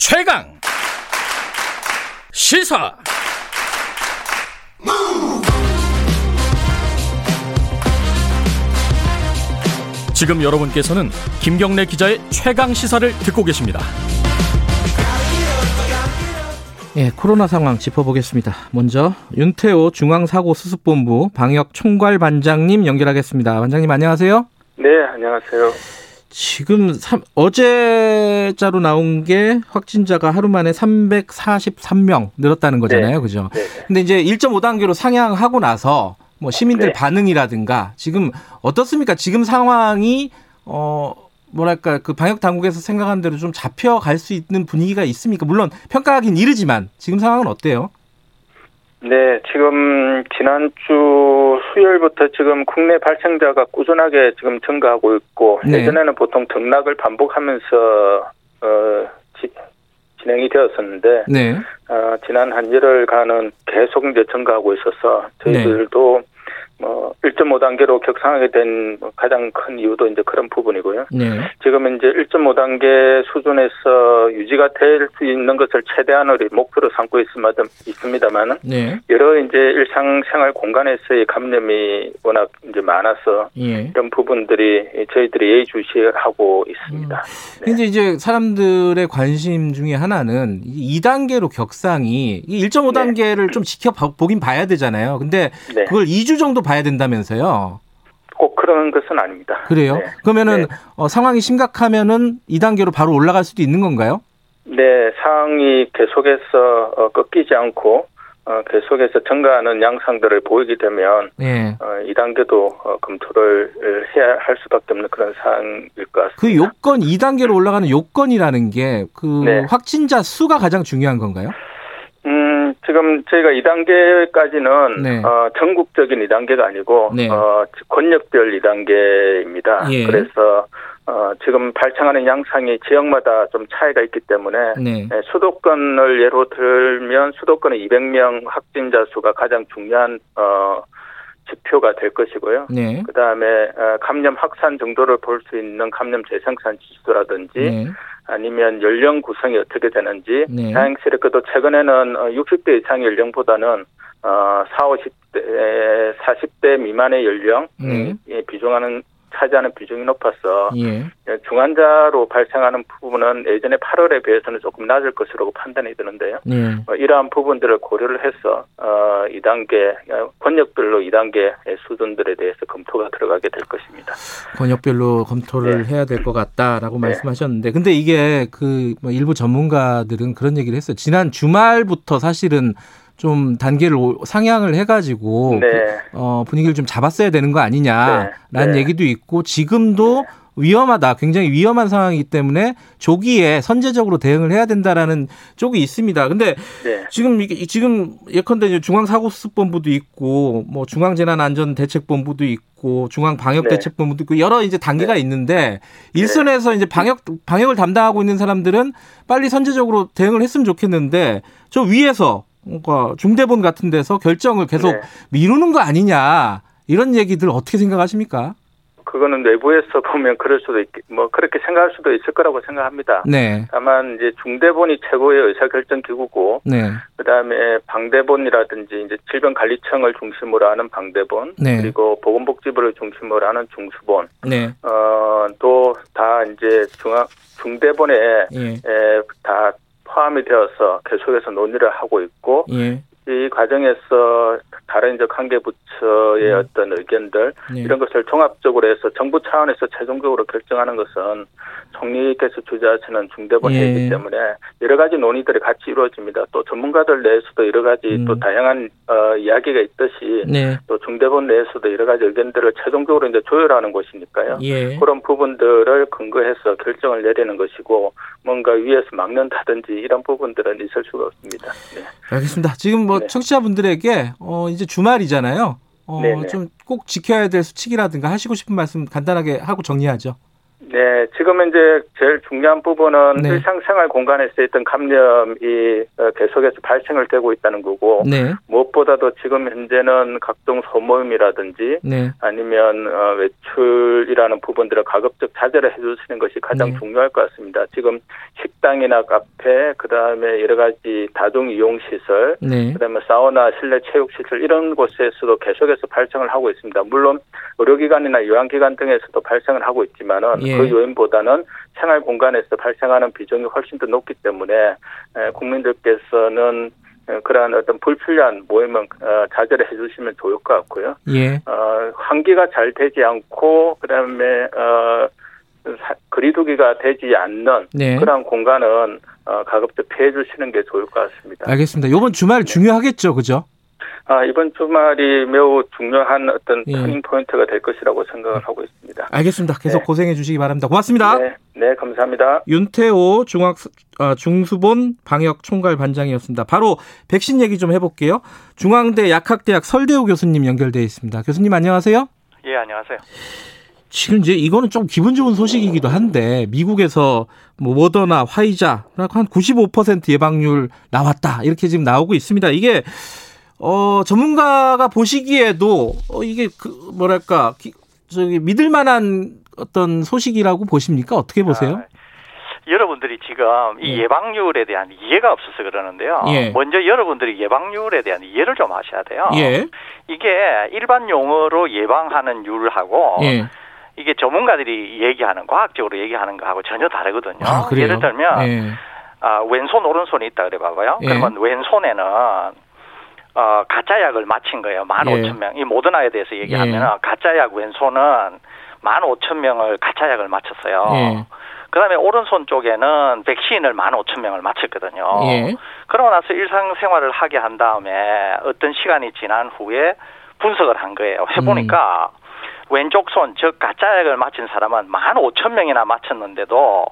최강 시사 지금 여러분께서는 김경래 기자의 최강 시사를 듣고 계십니다. 예, 코로나 상황 짚어보겠습니다. 먼저 윤태호 중앙사고수습본부 방역총괄반장님 연결하겠습니다. 반장님 안녕하세요. 네, 안녕하세요. 지금 3, 어제자로 나온 게 확진자가 하루 만에 343명 늘었다는 거잖아요. 네. 그죠? 네. 근데 이제 1.5단계로 상향하고 나서 뭐 시민들 네. 반응이라든가 지금 어떻습니까? 지금 상황이 어 뭐랄까 그 방역 당국에서 생각한 대로 좀 잡혀갈 수 있는 분위기가 있습니까? 물론 평가하긴 이르지만 지금 상황은 어때요? 네, 지금 지난주 수요일부터 지금 국내 발생자가 꾸준하게 지금 증가하고 있고 네. 예전에는 보통 등락을 반복하면서 어, 지, 진행이 되었었는데 네. 어, 지난 한 열흘간은 계속 이제 증가하고 있어서 저희들도 뭐 1.5단계로 격상하게 된 가장 큰 이유도 이제 그런 부분이고요. 네. 지금 이제 1.5단계 수준에서 유지가 될 수 있는 것을 최대한으로 목표로 삼고 있습니다, 있습니다만은 네. 여러 이제 일상생활 공간에서의 감염이 워낙 이제 많아서 예. 이런 부분들이 저희들이 예의주시하고 있습니다. 네. 근데 이제 사람들의 관심 중에 하나는 2단계로 격상이 1.5단계를 좀 지켜보긴 봐야 되잖아요. 근데 네. 그걸 2주 정도 봐야 된다면서요. 꼭 그런 것은 아닙니다. 그래요? 네. 그러면은 네. 어, 상황이 심각하면은 2단계로 바로 올라갈 수도 있는 건가요? 네, 상황이 계속해서 어, 꺾이지 않고 어, 계속해서 증가하는 양상들을 보이게 되면 예. 어, 2단계도 어, 검토를 해야 할 수밖에 없는 그런 상황일 것 같습니다. 그 요건 2단계로 올라가는 요건이라는 게그 네. 확진자 수가 가장 중요한 건가요? 음, 지금 저희가 2단계까지는 네. 어, 전국적인 2단계가 아니고 네. 어, 권역별 2단계입니다. 예. 그래서 어, 지금 발생하는 양상이 지역마다 좀 차이가 있기 때문에 네. 네, 수도권을 예로 들면 수도권의 200명 확진자 수가 가장 중요한 어, 지표가 될 것이고요. 네. 그 다음에 어, 감염 확산 정도를 볼 수 있는 감염 재생산 지수라든지 네. 아니면 연령 구성이 어떻게 되는지 네. 다행스럽게도 최근에는 어, 60대 이상 연령보다는 어, 4, 50대, 40대 미만의 연령 네. 이 비중하는 차지하는 비중이 높아서 예. 중환자로 발생하는 부분은 예전에 8월에 비해서는 조금 낮을 것으로 판단이 드는데요. 예. 어, 이러한 부분들을 고려를 해서 어, 2단계 어, 권역별로 2단계 수준들에 대해서 검토가 들어가게 될 것입니다. 권역별로 검토를 네. 해야 될 것 같다라고 네. 말씀하셨는데, 근데 이게 그뭐 일부 전문가들은 그런 얘기를 했어요. 지난 주말부터 사실은 좀 단계를 오- 상향을 해가지고 네. 어, 분위기를 좀 잡았어야 되는 거 아니냐라는 네. 네. 얘기도 있고 지금도 위험하다, 굉장히 위험한 상황이기 때문에 조기에 선제적으로 대응을 해야 된다라는 쪽이 있습니다. 근데 네. 지금 이게 지금 예컨대 중앙사고수습본부도 있고 뭐 중앙재난안전대책본부도 있고 중앙방역대책본부도 있고 여러 이제 단계가 있는데 일선에서 이제 방역 방역을 담당하고 있는 사람들은 빨리 선제적으로 대응을 했으면 좋겠는데 저 위에서 뭔가 중대본 같은 데서 결정을 계속 네. 미루는 거 아니냐 이런 얘기들 어떻게 생각하십니까? 그거는 내부에서 보면 그럴 수도 있, 뭐 그렇게 생각할 수도 있을 거라고 생각합니다. 네, 다만 이제 중대본이 최고의 의사결정 기구고 네, 그다음에 방대본이라든지 이제 질병관리청을 중심으로 하는 방대본 네. 그리고 보건복지부를 중심으로 하는 중수본 네, 어또 다 이제 중앙 중대본에 예, 에, 다 포함이 되어서 계속해서 논의를 하고 있고 예, 이 과정에서 다른 이제 관계 부처의 음. 어떤 의견들 네. 이런 것을 종합적으로 해서 정부 차원에서 최종적으로 결정하는 것은 총리께서 주재하시는 중대본회의이기 예. 때문에 여러 가지 논의들이 같이 이루어집니다. 또 전문가들 내에서도 여러 가지 음. 또 다양한 어, 이야기가 있듯이 네, 또 중대본 내에서도 여러 가지 의견들을 최종적으로 이제 조율하는 것이니까요. 예, 그런 부분들을 근거해서 결정을 내리는 것이고 뭔가 위에서 막는다든지 이런 부분들은 있을 수가 없습니다. 네. 알겠습니다. 지금 뭐 네. 청취자분들에게 어 이제 주말이잖아요. 어 네네. 좀꼭 지켜야 될 수칙이라든가 하시고 싶은 말씀 간단하게 하고 정리하죠. 네, 지금 이제 제일 중요한 부분은 네. 일상생활 공간에서 있던 감염이 어, 계속해서 발생을 되고 있다는 거고 네. 무엇보다도 지금 현재는 각종 소모임이라든지 네. 아니면 어, 외출이라는 부분들을 가급적 자제를 해주시는 것이 가장 네. 중요할 것 같습니다. 지금 식당이나 카페, 그 다음에 여러 가지 다중 이용 시설, 네. 그다음에 사우나, 실내 체육 시설 이런 곳에서도 계속해서 발생을 하고 있습니다. 물론 의료기관이나 요양기관 등에서도 발생을 하고 있지만은 예. 그 요인보다는 생활 공간에서 발생하는 비중이 훨씬 더 높기 때문에 에, 국민들께서는 에, 그러한 어떤 불필요한 모임은 어, 자제를 해주시면 좋을 것 같고요. 예. 어, 환기가 잘 되지 않고 그다음에 어, 사- 거리두기가 되지 않는 네. 그러한 공간은 어, 가급적 피해 주시는 게 좋을 것 같습니다. 알겠습니다. 요번 주말 중요하겠죠, 그죠? 아, 이번 주말이 매우 중요한 어떤 예. 터닝 포인트가 될 것이라고 생각을 하고 있습니다. 알겠습니다. 계속 네. 고생해 주시기 바랍니다. 고맙습니다. 네, 네, 감사합니다. 윤태호 중학 아, 중수본 방역 총괄 반장이었습니다. 바로 백신 얘기 좀 해볼게요. 중앙대 약학대학 설대우 교수님 연결돼 있습니다. 교수님 안녕하세요. 예, 안녕하세요. 지금 이제 이거는 좀 기분 좋은 소식이기도 한데 미국에서 뭐 모더나, 화이자 한 95% 예방률 나왔다 이렇게 지금 나오고 있습니다. 이게 어 전문가가 보시기에도 어 이게 그 뭐랄까 기- 저기 믿을 만한 어떤 소식이라고 보십니까? 어떻게 보세요? 아, 여러분들이 지금 이 예. 예방률에 대한 이해가 없어서 그러는데요. 예. 먼저 여러분들이 예방률에 대한 이해를 좀 하셔야 돼요. 예. 이게 일반 용어로 예방하는 율하고 예. 이게 전문가들이 얘기하는 과학적으로 얘기하는 거하고 전혀 다르거든요. 아? 예를 들면 예. 아, 왼손 오른손이 있다 그래 봐봐요. 예. 그러면 왼손에는 어, 가짜 약을 맞힌 거예요. 만 예. 오천 명. 이 모더나에 대해서 얘기하면 가짜 약 왼손은 만 오천 명을 가짜 약을 맞췄어요. 예. 그다음에 오른손 쪽에는 백신을 만 오천 명을 맞췄거든요. 예. 그러고 나서 일상생활을 하게 한 다음에 어떤 시간이 지난 후에 분석을 한 거예요. 해보니까 음. 왼쪽 손, 즉 가짜 약을 맞힌 사람은 만 오천 명이나 맞췄는데도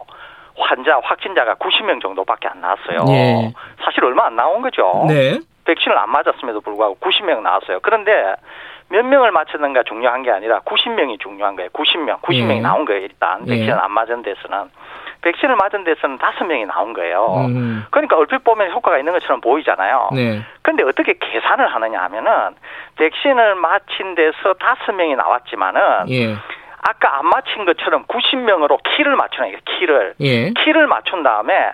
환자 확진자가 90명 정도밖에 안 나왔어요. 예. 사실 얼마 안 나온 거죠. 네. 백신을 안 맞았음에도 불구하고 90명 나왔어요. 그런데 몇 명을 맞췄는가 중요한 게 아니라 90명이 중요한 거예요. 90명, 90명이 예. 나온 거예요. 일단 예. 백신을 안 맞은 데서는 백신을 맞은 데서는 다섯 명이 나온 거예요. 음. 그러니까 얼핏 보면 효과가 있는 것처럼 보이잖아요. 네. 근데 어떻게 계산을 하느냐 하면은 백신을 맞힌 데서 다섯 명이 나왔지만은 예. 아까 안 맞힌 것처럼 90명으로 키를 맞추는 거예요. 키를 예. 키를 맞춘 다음에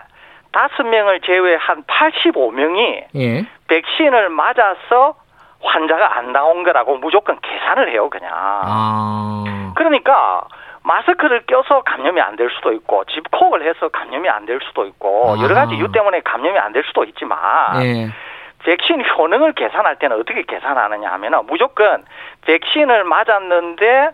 다섯 명을 제외한 85명이 예. 백신을 맞아서 환자가 안 나온 거라고 무조건 계산을 해요, 그냥. 아. 그러니까 마스크를 껴서 감염이 안 될 수도 있고 집콕을 해서 감염이 안 될 수도 있고 아. 여러 가지 이유 때문에 감염이 안 될 수도 있지만 예. 백신 효능을 계산할 때는 어떻게 계산하느냐 하면은 무조건 백신을 맞았는데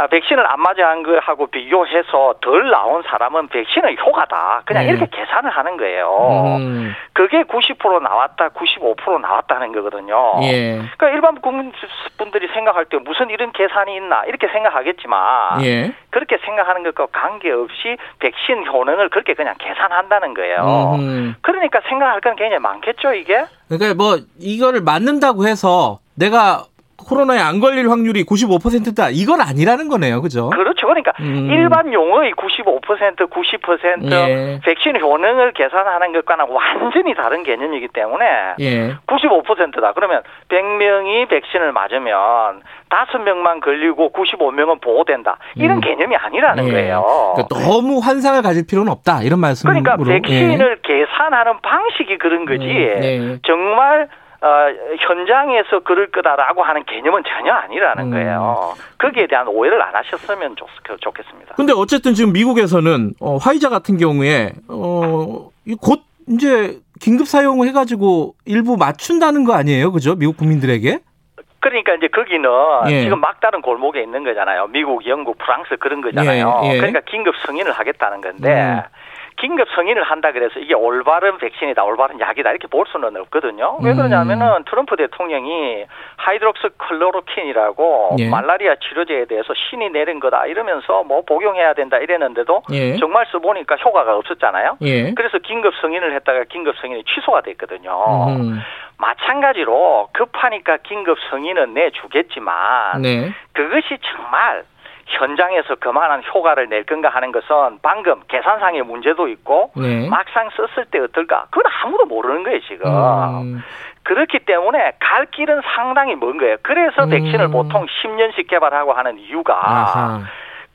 아, 백신을 안 맞아 한 거하고 비교해서 덜 나온 사람은 백신의 효과다. 그냥 네. 이렇게 계산을 하는 거예요. 음. 그게 90% 나왔다, 95% 나왔다는 거거든요. 예. 그러니까 일반 국민분들이 생각할 때 무슨 이런 계산이 있나 이렇게 생각하겠지만 예. 그렇게 생각하는 것과 관계없이 백신 효능을 그렇게 그냥 계산한다는 거예요. 음. 그러니까 생각할 건 굉장히 많겠죠 이게. 그러니까 뭐 이거를 맞는다고 해서 내가 코로나에 안 걸릴 확률이 95%다 이건 아니라는 거네요. 그죠? 그렇죠. 그러니까 음. 일반 용어의 95% 90% 예. 백신 효능을 계산하는 것과는 완전히 다른 개념이기 때문에 예. 95%다. 그러면 100명이 백신을 맞으면 5명만 걸리고 95명은 보호된다. 이런 음. 개념이 아니라는 예. 거예요. 그러니까 너무 환상을 가질 필요는 없다. 이런 말씀으로. 그러니까 백신을 계산하는 방식이 그런 거지. 음, 네. 정말 어, 현장에서 그럴 거다라고 하는 개념은 전혀 아니라는 음. 거예요. 거기에 대한 오해를 안 하셨으면 좋, 좋겠습니다. 근데 어쨌든 지금 미국에서는 어, 화이자 같은 경우에 어, 이곧 이제 긴급 사용을 해가지고 일부 맞춘다는 거 아니에요, 그죠? 미국 국민들에게? 그러니까 이제 거기는 예. 지금 막다른 골목에 있는 거잖아요. 미국, 영국, 프랑스 그런 거잖아요. 예, 예. 그러니까 긴급 승인을 하겠다는 건데 음. 긴급 승인을 한다 그래서 이게 올바른 백신이다, 올바른 약이다 이렇게 볼 수는 없거든요. 왜 음. 그러냐면은 트럼프 대통령이 하이드록시클로로퀸이라고 예. 말라리아 치료제에 대해서 신이 내린 거다 이러면서 뭐 복용해야 된다 이랬는데도 예. 정말 써보니까 효과가 없었잖아요. 예. 그래서 긴급 승인을 했다가 긴급 승인이 취소가 됐거든요. 음. 마찬가지로 급하니까 긴급 승인은 내주겠지만 네. 그것이 정말 현장에서 그만한 효과를 낼 건가 하는 것은 방금 계산상의 문제도 있고 네. 막상 썼을 때 어떨까? 그건 아무도 모르는 거예요 지금. 음, 그렇기 때문에 갈 길은 상당히 먼 거예요. 그래서 음. 백신을 보통 10년씩 개발하고 하는 이유가 아하.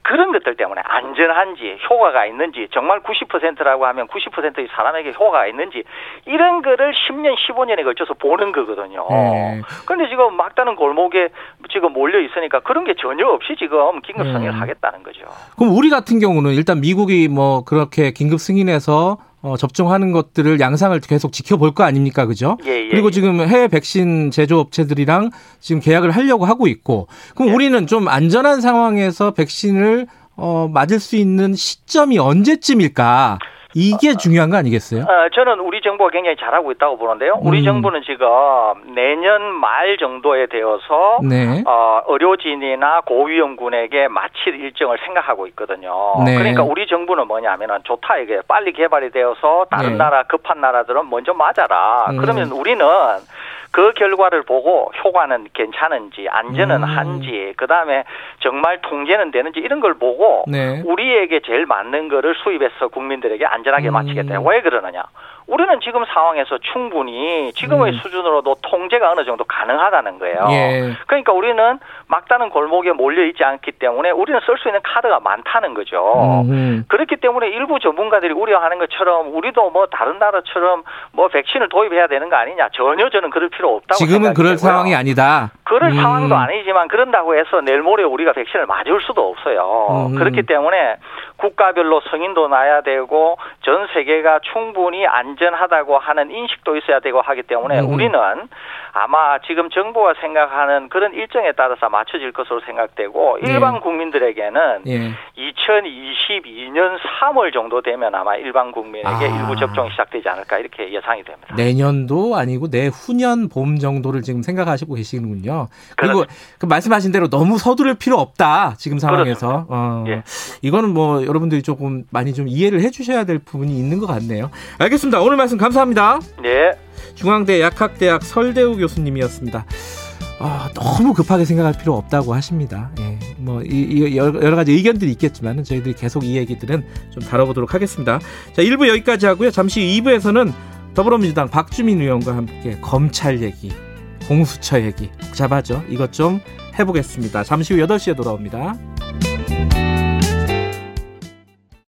그런 것들 때문에 안전한지 효과가 있는지 정말 90%라고 하면 90%의 사람에게 효과가 있는지 이런 거를 10년 15년에 걸쳐서 보는 거거든요. 네. 그런데 지금 막다른 골목에 지금 몰려 있으니까 그런 게 전혀 없이 지금 긴급 승인을 음. 하겠다는 거죠. 그럼 우리 같은 경우는 일단 미국이 뭐 그렇게 긴급 승인해서 어, 접종하는 것들을 양상을 계속 지켜볼 거 아닙니까, 그죠? 예, 예, 그리고 예. 지금 해외 백신 제조업체들이랑 지금 계약을 하려고 하고 있고, 그럼 예. 우리는 좀 안전한 상황에서 백신을 어, 맞을 수 있는 시점이 언제쯤일까? 이게 중요한 거 아니겠어요? 어, 저는 우리 정부가 굉장히 잘하고 있다고 보는데요. 우리 음. 정부는 지금 내년 말 정도에 되어서 네. 어, 의료진이나 고위험군에게 마칠 일정을 생각하고 있거든요. 네. 그러니까 우리 정부는 뭐냐면은 좋다 이게 빨리 개발이 되어서 다른 네. 나라 급한 나라들은 먼저 맞아라. 음. 그러면 우리는 그 결과를 보고 효과는 괜찮은지 안전은 음. 한지 그다음에 정말 통제는 되는지 이런 걸 보고 네. 우리에게 제일 맞는 거를 수입해서 국민들에게 안전하게 음. 마치겠다. 왜 그러느냐? 우리는 지금 상황에서 충분히 지금의 음. 수준으로도 통제가 어느 정도 가능하다는 거예요. 예. 그러니까 우리는 막다른 골목에 몰려 있지 않기 때문에 우리는 쓸 수 있는 카드가 많다는 거죠. 음. 그렇기 때문에 일부 전문가들이 우려하는 것처럼 우리도 뭐 다른 나라처럼 뭐 백신을 도입해야 되는 거 아니냐 전혀 저는 그럴 필요 없다고 지금은 그럴 되고요. 상황이 아니다. 그럴 음. 상황도 아니지만 그런다고 해서 내일 모레 우리가 백신을 맞을 수도 없어요. 음. 그렇기 때문에 국가별로 승인도 나야 되고 전 세계가 충분히 안전하다고 하는 인식도 있어야 되고 하기 때문에 음. 우리는 아마 지금 정부가 생각하는 그런 일정에 따라서 맞춰질 것으로 생각되고 네. 일반 국민들에게는 예. 2022년 3월 정도 되면 아마 일반 국민에게 아. 일부 접종이 시작되지 않을까 이렇게 예상이 됩니다. 내년도 아니고 내후년 봄 정도를 지금 생각하시고 계시는군요. 그리고 그 말씀하신 대로 너무 서두를 필요 없다. 지금 상황에서. 어, 예. 이거는 뭐 여러분들이 조금 많이 좀 이해를 해 주셔야 될 부분이 있는 것 같네요. 알겠습니다. 오늘 말씀 감사합니다. 네. 중앙대 약학대학 설대우 교수님이었습니다. 아, 너무 급하게 생각할 필요 없다고 하십니다. 예, 뭐 이, 이 여러 가지 의견들이 있겠지만 저희들이 계속 이 얘기들은 좀 다뤄보도록 하겠습니다. 자, 1부 여기까지 하고요. 잠시 후 2부에서는 더불어민주당 박주민 의원과 함께 검찰 얘기, 공수처 얘기 복잡하죠. 이것 좀 해보겠습니다. 잠시 후 8시에 돌아옵니다.